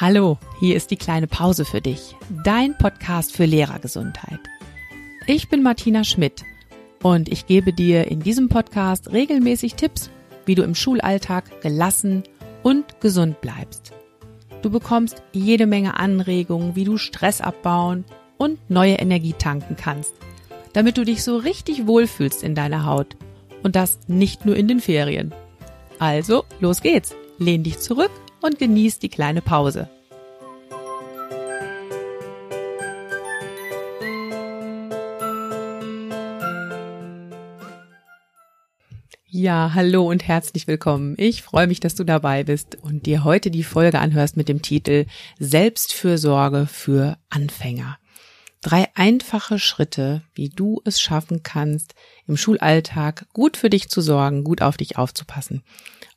Hallo, hier ist die kleine Pause für dich, dein Podcast für Lehrergesundheit. Ich bin Martina Schmidt und ich gebe dir in diesem Podcast regelmäßig Tipps, wie du im Schulalltag gelassen und gesund bleibst. Du bekommst jede Menge Anregungen, wie du Stress abbauen und neue Energie tanken kannst, damit du dich so richtig wohlfühlst in deiner Haut und das nicht nur in den Ferien. Also, los geht's. Lehn dich zurück und genieß die kleine Pause. Ja, hallo und herzlich willkommen. Ich freue mich, dass du dabei bist und dir heute die Folge anhörst mit dem Titel Selbstfürsorge für Anfänger. Drei einfache Schritte, wie du es schaffen kannst, im Schulalltag gut für dich zu sorgen, gut auf dich aufzupassen.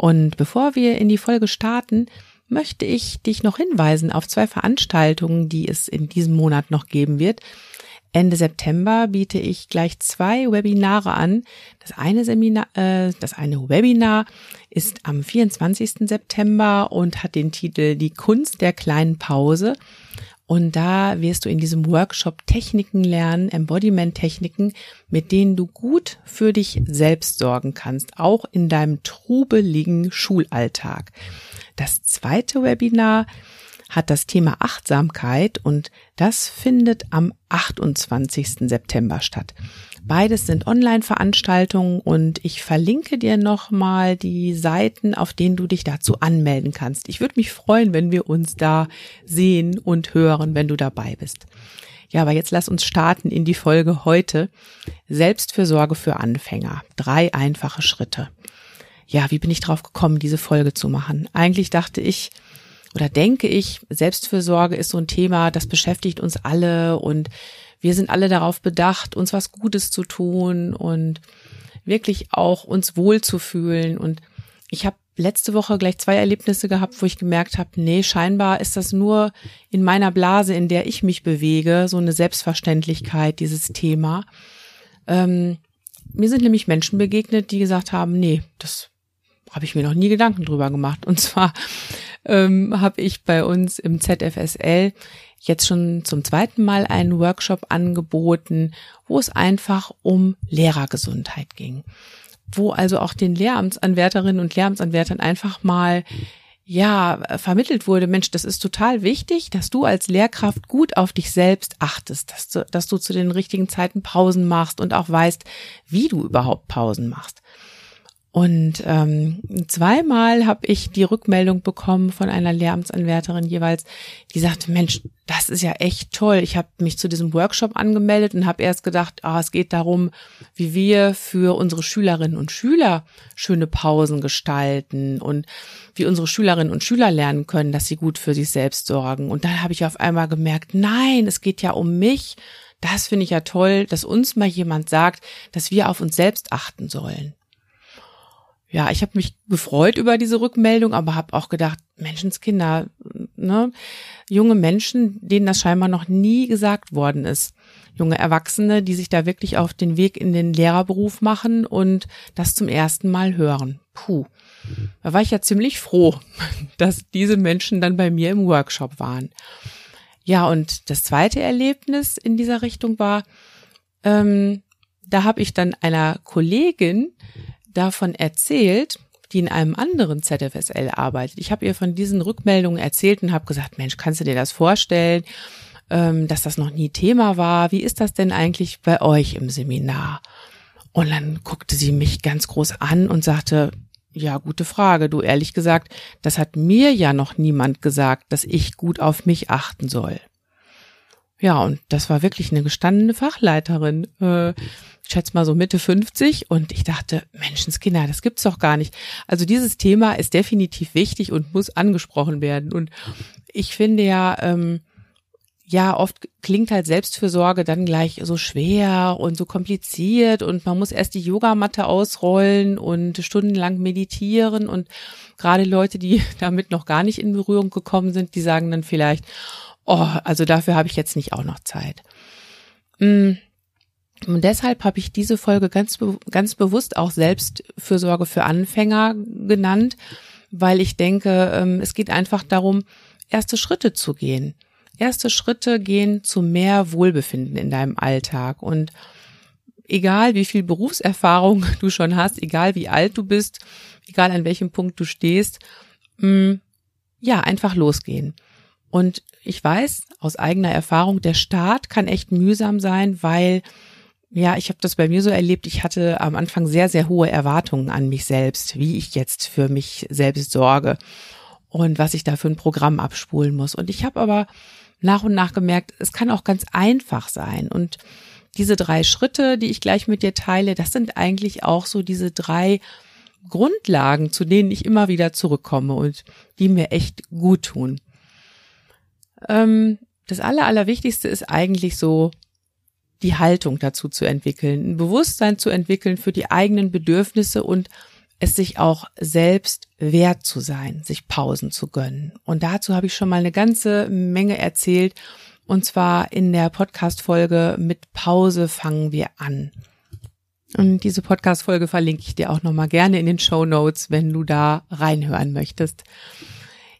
Und bevor wir in die Folge starten, möchte ich dich noch hinweisen auf zwei Veranstaltungen, die es in diesem Monat noch geben wird. Ende September biete ich gleich zwei Webinare an. Das eine Seminar, äh, das eine Webinar ist am 24. September und hat den Titel Die Kunst der kleinen Pause. Und da wirst du in diesem Workshop Techniken lernen, Embodiment-Techniken, mit denen du gut für dich selbst sorgen kannst, auch in deinem trubeligen Schulalltag. Das zweite Webinar hat das Thema Achtsamkeit und das findet am 28. September statt. Beides sind Online-Veranstaltungen und ich verlinke dir nochmal die Seiten, auf denen du dich dazu anmelden kannst. Ich würde mich freuen, wenn wir uns da sehen und hören, wenn du dabei bist. Ja, aber jetzt lass uns starten in die Folge heute. Selbstfürsorge für Anfänger. Drei einfache Schritte. Ja, wie bin ich drauf gekommen, diese Folge zu machen? Eigentlich dachte ich, oder denke ich, Selbstfürsorge ist so ein Thema, das beschäftigt uns alle und wir sind alle darauf bedacht, uns was Gutes zu tun und wirklich auch uns wohlzufühlen. Und ich habe letzte Woche gleich zwei Erlebnisse gehabt, wo ich gemerkt habe, nee, scheinbar ist das nur in meiner Blase, in der ich mich bewege, so eine Selbstverständlichkeit, dieses Thema. Ähm, mir sind nämlich Menschen begegnet, die gesagt haben, nee, das habe ich mir noch nie Gedanken drüber gemacht. Und zwar ähm, habe ich bei uns im ZFSL jetzt schon zum zweiten Mal einen Workshop angeboten, wo es einfach um Lehrergesundheit ging. Wo also auch den Lehramtsanwärterinnen und Lehramtsanwärtern einfach mal ja, vermittelt wurde, Mensch, das ist total wichtig, dass du als Lehrkraft gut auf dich selbst achtest, dass du, dass du zu den richtigen Zeiten Pausen machst und auch weißt, wie du überhaupt Pausen machst. Und ähm, zweimal habe ich die Rückmeldung bekommen von einer Lehramtsanwärterin jeweils, die sagte, Mensch, das ist ja echt toll. Ich habe mich zu diesem Workshop angemeldet und habe erst gedacht, ah, es geht darum, wie wir für unsere Schülerinnen und Schüler schöne Pausen gestalten und wie unsere Schülerinnen und Schüler lernen können, dass sie gut für sich selbst sorgen. Und dann habe ich auf einmal gemerkt, nein, es geht ja um mich. Das finde ich ja toll, dass uns mal jemand sagt, dass wir auf uns selbst achten sollen ja, ich habe mich gefreut über diese Rückmeldung, aber habe auch gedacht, Menschenskinder, ne, junge Menschen, denen das scheinbar noch nie gesagt worden ist, junge Erwachsene, die sich da wirklich auf den Weg in den Lehrerberuf machen und das zum ersten Mal hören. Puh, da war ich ja ziemlich froh, dass diese Menschen dann bei mir im Workshop waren. Ja, und das zweite Erlebnis in dieser Richtung war, ähm, da habe ich dann einer Kollegin davon erzählt, die in einem anderen ZFSL arbeitet. Ich habe ihr von diesen Rückmeldungen erzählt und habe gesagt, Mensch, kannst du dir das vorstellen, ähm, dass das noch nie Thema war? Wie ist das denn eigentlich bei euch im Seminar? Und dann guckte sie mich ganz groß an und sagte, ja, gute Frage. Du ehrlich gesagt, das hat mir ja noch niemand gesagt, dass ich gut auf mich achten soll. Ja, und das war wirklich eine gestandene Fachleiterin. Äh, ich schätze mal so Mitte 50 und ich dachte, Menschenskinder, das gibt's doch gar nicht. Also dieses Thema ist definitiv wichtig und muss angesprochen werden. Und ich finde ja, ähm, ja, oft klingt halt Selbstfürsorge dann gleich so schwer und so kompliziert und man muss erst die Yogamatte ausrollen und stundenlang meditieren und gerade Leute, die damit noch gar nicht in Berührung gekommen sind, die sagen dann vielleicht, oh, also dafür habe ich jetzt nicht auch noch Zeit. Mm. Und deshalb habe ich diese Folge ganz, ganz bewusst auch Selbstfürsorge für Anfänger genannt, weil ich denke, ähm, es geht einfach darum, erste Schritte zu gehen. Erste Schritte gehen zu mehr Wohlbefinden in deinem Alltag und egal wie viel Berufserfahrung du schon hast, egal wie alt du bist, egal an welchem Punkt du stehst, mm, ja, einfach losgehen. Und ich weiß aus eigener Erfahrung, der Start kann echt mühsam sein, weil ja, ich habe das bei mir so erlebt, ich hatte am Anfang sehr, sehr hohe Erwartungen an mich selbst, wie ich jetzt für mich selbst sorge und was ich da für ein Programm abspulen muss. Und ich habe aber nach und nach gemerkt, es kann auch ganz einfach sein. Und diese drei Schritte, die ich gleich mit dir teile, das sind eigentlich auch so diese drei Grundlagen, zu denen ich immer wieder zurückkomme und die mir echt gut tun. Ähm, das Aller, Allerwichtigste ist eigentlich so, die Haltung dazu zu entwickeln, ein Bewusstsein zu entwickeln für die eigenen Bedürfnisse und es sich auch selbst wert zu sein, sich Pausen zu gönnen. Und dazu habe ich schon mal eine ganze Menge erzählt und zwar in der Podcast-Folge mit Pause fangen wir an. Und diese Podcast-Folge verlinke ich dir auch nochmal gerne in den Show Notes, wenn du da reinhören möchtest.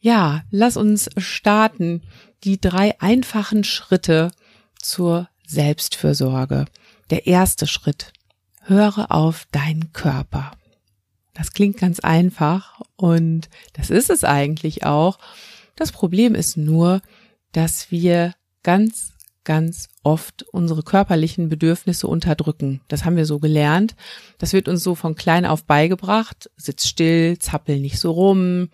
Ja, lass uns starten. Die drei einfachen Schritte zur Selbstfürsorge. Der erste Schritt. Höre auf deinen Körper. Das klingt ganz einfach und das ist es eigentlich auch. Das Problem ist nur, dass wir ganz, ganz oft unsere körperlichen Bedürfnisse unterdrücken. Das haben wir so gelernt. Das wird uns so von klein auf beigebracht. Sitz still, zappel nicht so rum.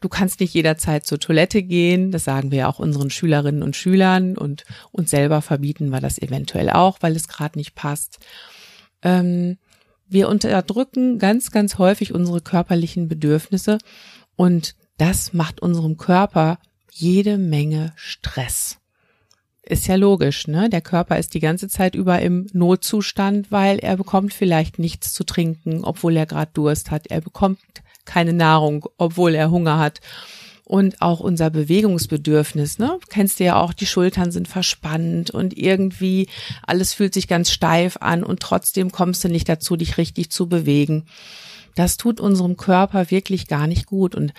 Du kannst nicht jederzeit zur Toilette gehen. Das sagen wir auch unseren Schülerinnen und Schülern und uns selber verbieten wir das eventuell auch, weil es gerade nicht passt. Ähm, wir unterdrücken ganz, ganz häufig unsere körperlichen Bedürfnisse und das macht unserem Körper jede Menge Stress. Ist ja logisch, ne? Der Körper ist die ganze Zeit über im Notzustand, weil er bekommt vielleicht nichts zu trinken, obwohl er gerade Durst hat. Er bekommt keine Nahrung, obwohl er Hunger hat. Und auch unser Bewegungsbedürfnis, ne? Kennst du ja auch, die Schultern sind verspannt und irgendwie alles fühlt sich ganz steif an und trotzdem kommst du nicht dazu, dich richtig zu bewegen. Das tut unserem Körper wirklich gar nicht gut und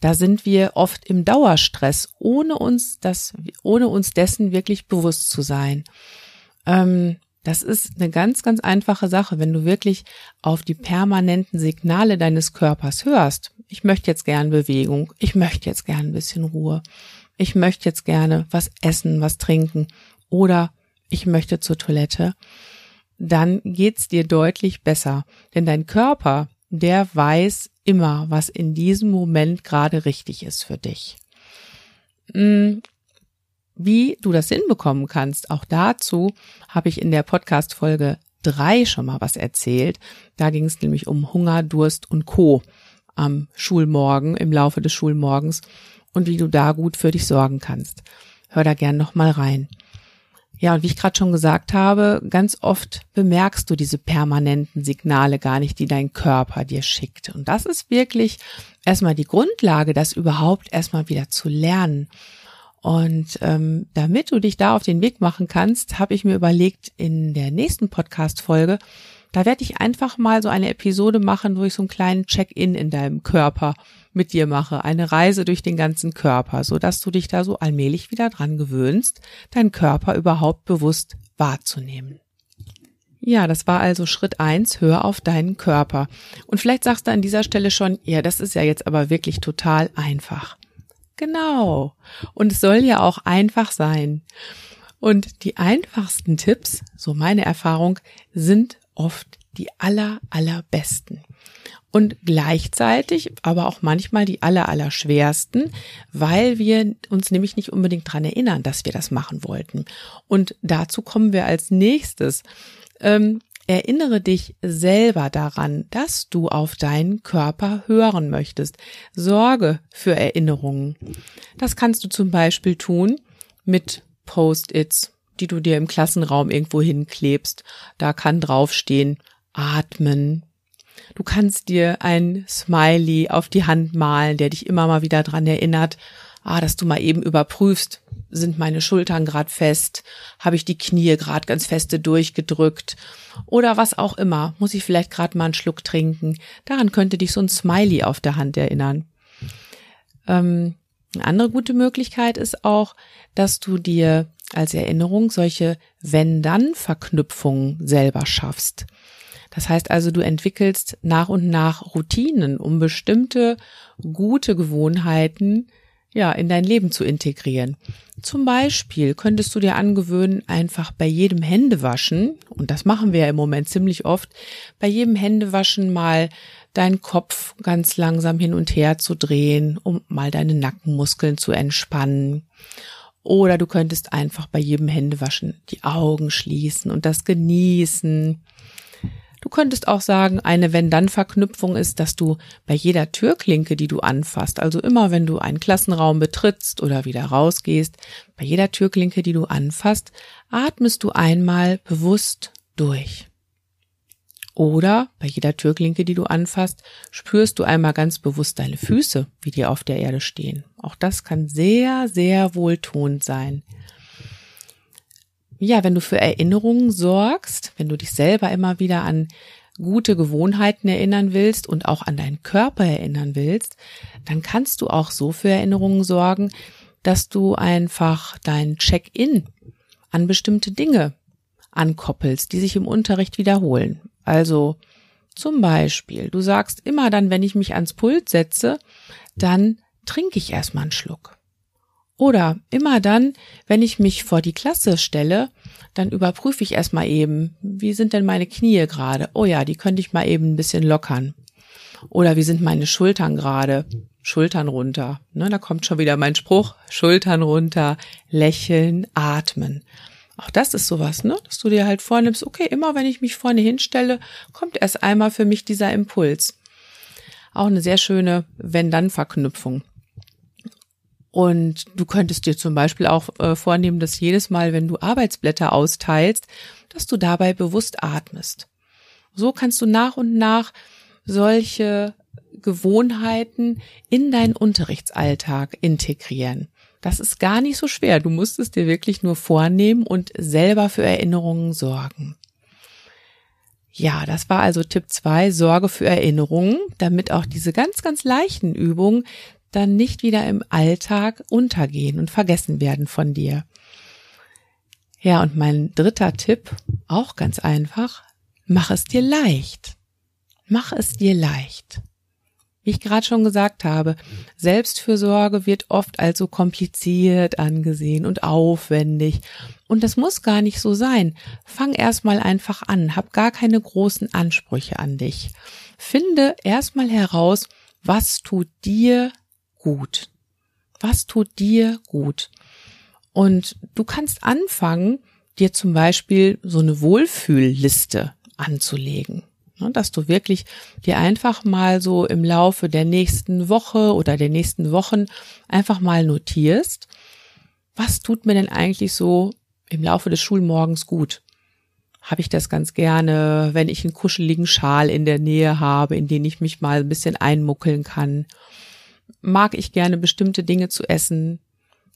da sind wir oft im Dauerstress, ohne uns das, ohne uns dessen wirklich bewusst zu sein. Ähm, das ist eine ganz, ganz einfache Sache, wenn du wirklich auf die permanenten Signale deines Körpers hörst. Ich möchte jetzt gern Bewegung, ich möchte jetzt gern ein bisschen Ruhe, ich möchte jetzt gerne was essen, was trinken oder ich möchte zur Toilette, dann geht's dir deutlich besser, denn dein Körper, der weiß immer, was in diesem Moment gerade richtig ist für dich. Wie du das hinbekommen kannst, auch dazu habe ich in der Podcast Folge drei schon mal was erzählt. Da ging es nämlich um Hunger, Durst und Co. am Schulmorgen, im Laufe des Schulmorgens und wie du da gut für dich sorgen kannst. Hör da gern noch mal rein. Ja, und wie ich gerade schon gesagt habe, ganz oft bemerkst du diese permanenten Signale gar nicht, die dein Körper dir schickt. Und das ist wirklich erstmal die Grundlage, das überhaupt erstmal wieder zu lernen. Und ähm, damit du dich da auf den Weg machen kannst, habe ich mir überlegt, in der nächsten Podcast-Folge da werde ich einfach mal so eine Episode machen, wo ich so einen kleinen Check-in in deinem Körper mit dir mache. Eine Reise durch den ganzen Körper, so dass du dich da so allmählich wieder dran gewöhnst, deinen Körper überhaupt bewusst wahrzunehmen. Ja, das war also Schritt eins. hör auf deinen Körper. Und vielleicht sagst du an dieser Stelle schon, ja, das ist ja jetzt aber wirklich total einfach. Genau. Und es soll ja auch einfach sein. Und die einfachsten Tipps, so meine Erfahrung, sind oft die aller, allerbesten. Und gleichzeitig aber auch manchmal die aller, allerschwersten, weil wir uns nämlich nicht unbedingt dran erinnern, dass wir das machen wollten. Und dazu kommen wir als nächstes. Ähm, Erinnere dich selber daran, dass du auf deinen Körper hören möchtest. Sorge für Erinnerungen. Das kannst du zum Beispiel tun mit Post-its die du dir im Klassenraum irgendwo hinklebst. Da kann draufstehen, atmen. Du kannst dir ein Smiley auf die Hand malen, der dich immer mal wieder dran erinnert, ah, dass du mal eben überprüfst, sind meine Schultern gerade fest, habe ich die Knie gerade ganz feste durchgedrückt oder was auch immer, muss ich vielleicht gerade mal einen Schluck trinken. Daran könnte dich so ein Smiley auf der Hand erinnern. Ähm, Eine andere gute Möglichkeit ist auch, dass du dir als Erinnerung solche Wenn-Dann-Verknüpfungen selber schaffst. Das heißt also, du entwickelst nach und nach Routinen, um bestimmte gute Gewohnheiten ja, in dein Leben zu integrieren. Zum Beispiel könntest du dir angewöhnen, einfach bei jedem Händewaschen, und das machen wir ja im Moment ziemlich oft, bei jedem Händewaschen mal deinen Kopf ganz langsam hin und her zu drehen, um mal deine Nackenmuskeln zu entspannen. Oder du könntest einfach bei jedem Händewaschen die Augen schließen und das genießen. Du könntest auch sagen, eine Wenn-Dann-Verknüpfung ist, dass du bei jeder Türklinke, die du anfasst, also immer wenn du einen Klassenraum betrittst oder wieder rausgehst, bei jeder Türklinke, die du anfasst, atmest du einmal bewusst durch. Oder bei jeder Türklinke, die du anfasst, spürst du einmal ganz bewusst deine Füße, wie die auf der Erde stehen. Auch das kann sehr, sehr wohltuend sein ja, wenn du für Erinnerungen sorgst, wenn du dich selber immer wieder an gute Gewohnheiten erinnern willst und auch an deinen Körper erinnern willst, dann kannst du auch so für Erinnerungen sorgen, dass du einfach dein Check-in an bestimmte Dinge ankoppelst, die sich im Unterricht wiederholen. Also zum Beispiel, du sagst immer dann, wenn ich mich ans Pult setze, dann trinke ich erstmal einen Schluck. Oder immer dann, wenn ich mich vor die Klasse stelle, dann überprüfe ich erstmal eben, wie sind denn meine Knie gerade? Oh ja, die könnte ich mal eben ein bisschen lockern. Oder wie sind meine Schultern gerade? Schultern runter. Ne, da kommt schon wieder mein Spruch. Schultern runter, lächeln, atmen. Auch das ist sowas, ne? Dass du dir halt vornimmst, okay, immer wenn ich mich vorne hinstelle, kommt erst einmal für mich dieser Impuls. Auch eine sehr schöne Wenn-Dann-Verknüpfung. Und du könntest dir zum Beispiel auch äh, vornehmen, dass jedes Mal, wenn du Arbeitsblätter austeilst, dass du dabei bewusst atmest. So kannst du nach und nach solche Gewohnheiten in deinen Unterrichtsalltag integrieren. Das ist gar nicht so schwer. Du musst es dir wirklich nur vornehmen und selber für Erinnerungen sorgen. Ja, das war also Tipp zwei: Sorge für Erinnerungen, damit auch diese ganz, ganz leichten Übungen dann nicht wieder im Alltag untergehen und vergessen werden von dir. Ja, und mein dritter Tipp, auch ganz einfach, mach es dir leicht. Mach es dir leicht. Wie ich gerade schon gesagt habe, Selbstfürsorge wird oft als so kompliziert angesehen und aufwendig. Und das muss gar nicht so sein. Fang erstmal einfach an. Hab gar keine großen Ansprüche an dich. Finde erstmal heraus, was tut dir gut? Was tut dir gut? Und du kannst anfangen, dir zum Beispiel so eine Wohlfühlliste anzulegen. Ne, dass du wirklich dir einfach mal so im Laufe der nächsten Woche oder der nächsten Wochen einfach mal notierst, was tut mir denn eigentlich so im Laufe des Schulmorgens gut? Habe ich das ganz gerne, wenn ich einen kuscheligen Schal in der Nähe habe, in den ich mich mal ein bisschen einmuckeln kann? Mag ich gerne bestimmte Dinge zu essen,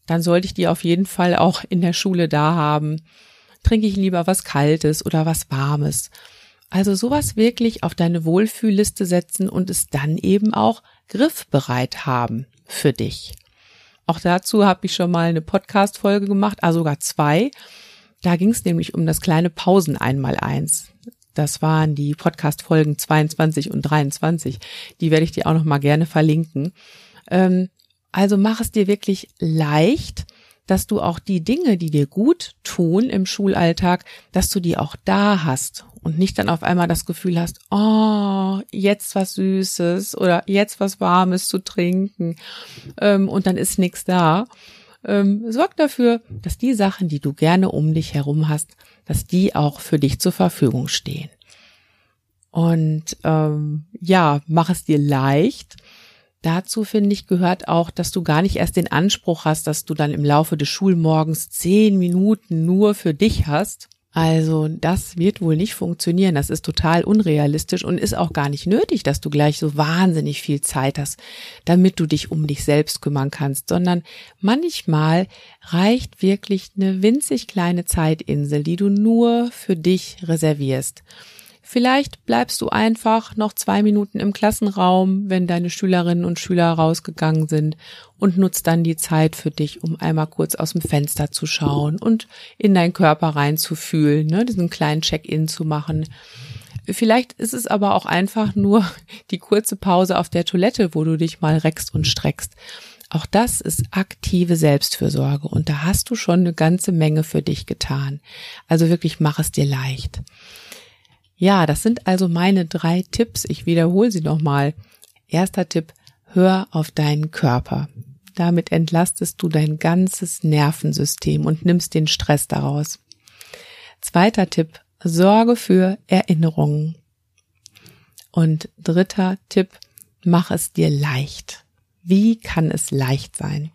dann sollte ich die auf jeden Fall auch in der Schule da haben. Trinke ich lieber was Kaltes oder was Warmes. Also sowas wirklich auf deine Wohlfühlliste setzen und es dann eben auch griffbereit haben für dich. Auch dazu habe ich schon mal eine Podcast-Folge gemacht, also sogar zwei. Da ging es nämlich um das kleine Pausen einmal eins. Das waren die Podcast-Folgen 22 und 23. Die werde ich dir auch noch mal gerne verlinken. Ähm, also mach es dir wirklich leicht, dass du auch die Dinge, die dir gut tun im Schulalltag, dass du die auch da hast und nicht dann auf einmal das Gefühl hast, oh, jetzt was Süßes oder jetzt was Warmes zu trinken ähm, und dann ist nichts da. Ähm, sorg dafür, dass die Sachen, die du gerne um dich herum hast, dass die auch für dich zur Verfügung stehen. Und ähm, ja, mach es dir leicht Dazu finde ich gehört auch, dass du gar nicht erst den Anspruch hast, dass du dann im Laufe des Schulmorgens zehn Minuten nur für dich hast. Also das wird wohl nicht funktionieren. Das ist total unrealistisch und ist auch gar nicht nötig, dass du gleich so wahnsinnig viel Zeit hast, damit du dich um dich selbst kümmern kannst, sondern manchmal reicht wirklich eine winzig kleine Zeitinsel, die du nur für dich reservierst. Vielleicht bleibst du einfach noch zwei Minuten im Klassenraum, wenn deine Schülerinnen und Schüler rausgegangen sind und nutzt dann die Zeit für dich, um einmal kurz aus dem Fenster zu schauen und in deinen Körper reinzufühlen, ne, diesen kleinen Check-in zu machen. Vielleicht ist es aber auch einfach nur die kurze Pause auf der Toilette, wo du dich mal reckst und streckst. Auch das ist aktive Selbstfürsorge und da hast du schon eine ganze Menge für dich getan. Also wirklich mach es dir leicht. Ja, das sind also meine drei Tipps. Ich wiederhole sie nochmal. Erster Tipp, hör auf deinen Körper. Damit entlastest du dein ganzes Nervensystem und nimmst den Stress daraus. Zweiter Tipp, sorge für Erinnerungen. Und dritter Tipp, mach es dir leicht. Wie kann es leicht sein?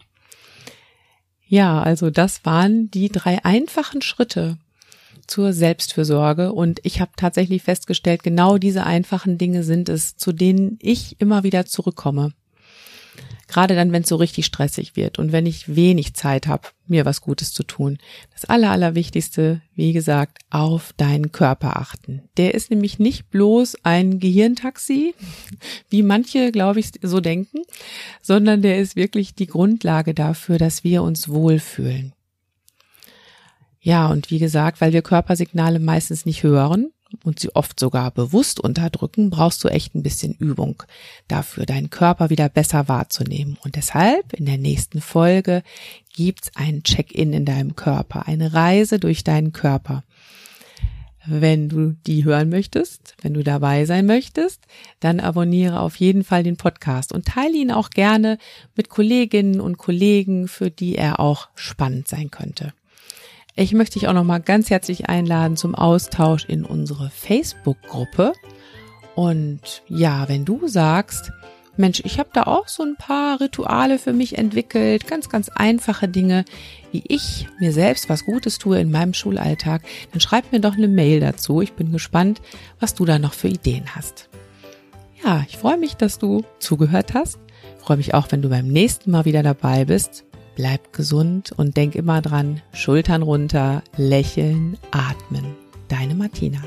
Ja, also das waren die drei einfachen Schritte zur Selbstfürsorge und ich habe tatsächlich festgestellt, genau diese einfachen Dinge sind es, zu denen ich immer wieder zurückkomme. Gerade dann, wenn es so richtig stressig wird und wenn ich wenig Zeit habe, mir was Gutes zu tun. Das Aller, Allerwichtigste, wie gesagt, auf deinen Körper achten. Der ist nämlich nicht bloß ein Gehirntaxi, wie manche, glaube ich, so denken, sondern der ist wirklich die Grundlage dafür, dass wir uns wohlfühlen. Ja, und wie gesagt, weil wir Körpersignale meistens nicht hören, und sie oft sogar bewusst unterdrücken, brauchst du echt ein bisschen Übung dafür, deinen Körper wieder besser wahrzunehmen. Und deshalb in der nächsten Folge gibt's ein Check-in in deinem Körper, eine Reise durch deinen Körper. Wenn du die hören möchtest, wenn du dabei sein möchtest, dann abonniere auf jeden Fall den Podcast und teile ihn auch gerne mit Kolleginnen und Kollegen, für die er auch spannend sein könnte. Ich möchte dich auch noch mal ganz herzlich einladen zum Austausch in unsere Facebook-Gruppe. Und ja, wenn du sagst, Mensch, ich habe da auch so ein paar Rituale für mich entwickelt, ganz, ganz einfache Dinge, wie ich mir selbst was Gutes tue in meinem Schulalltag, dann schreib mir doch eine Mail dazu. Ich bin gespannt, was du da noch für Ideen hast. Ja, ich freue mich, dass du zugehört hast. Ich freue mich auch, wenn du beim nächsten Mal wieder dabei bist. Bleib gesund und denk immer dran, Schultern runter, lächeln, atmen. Deine Martina.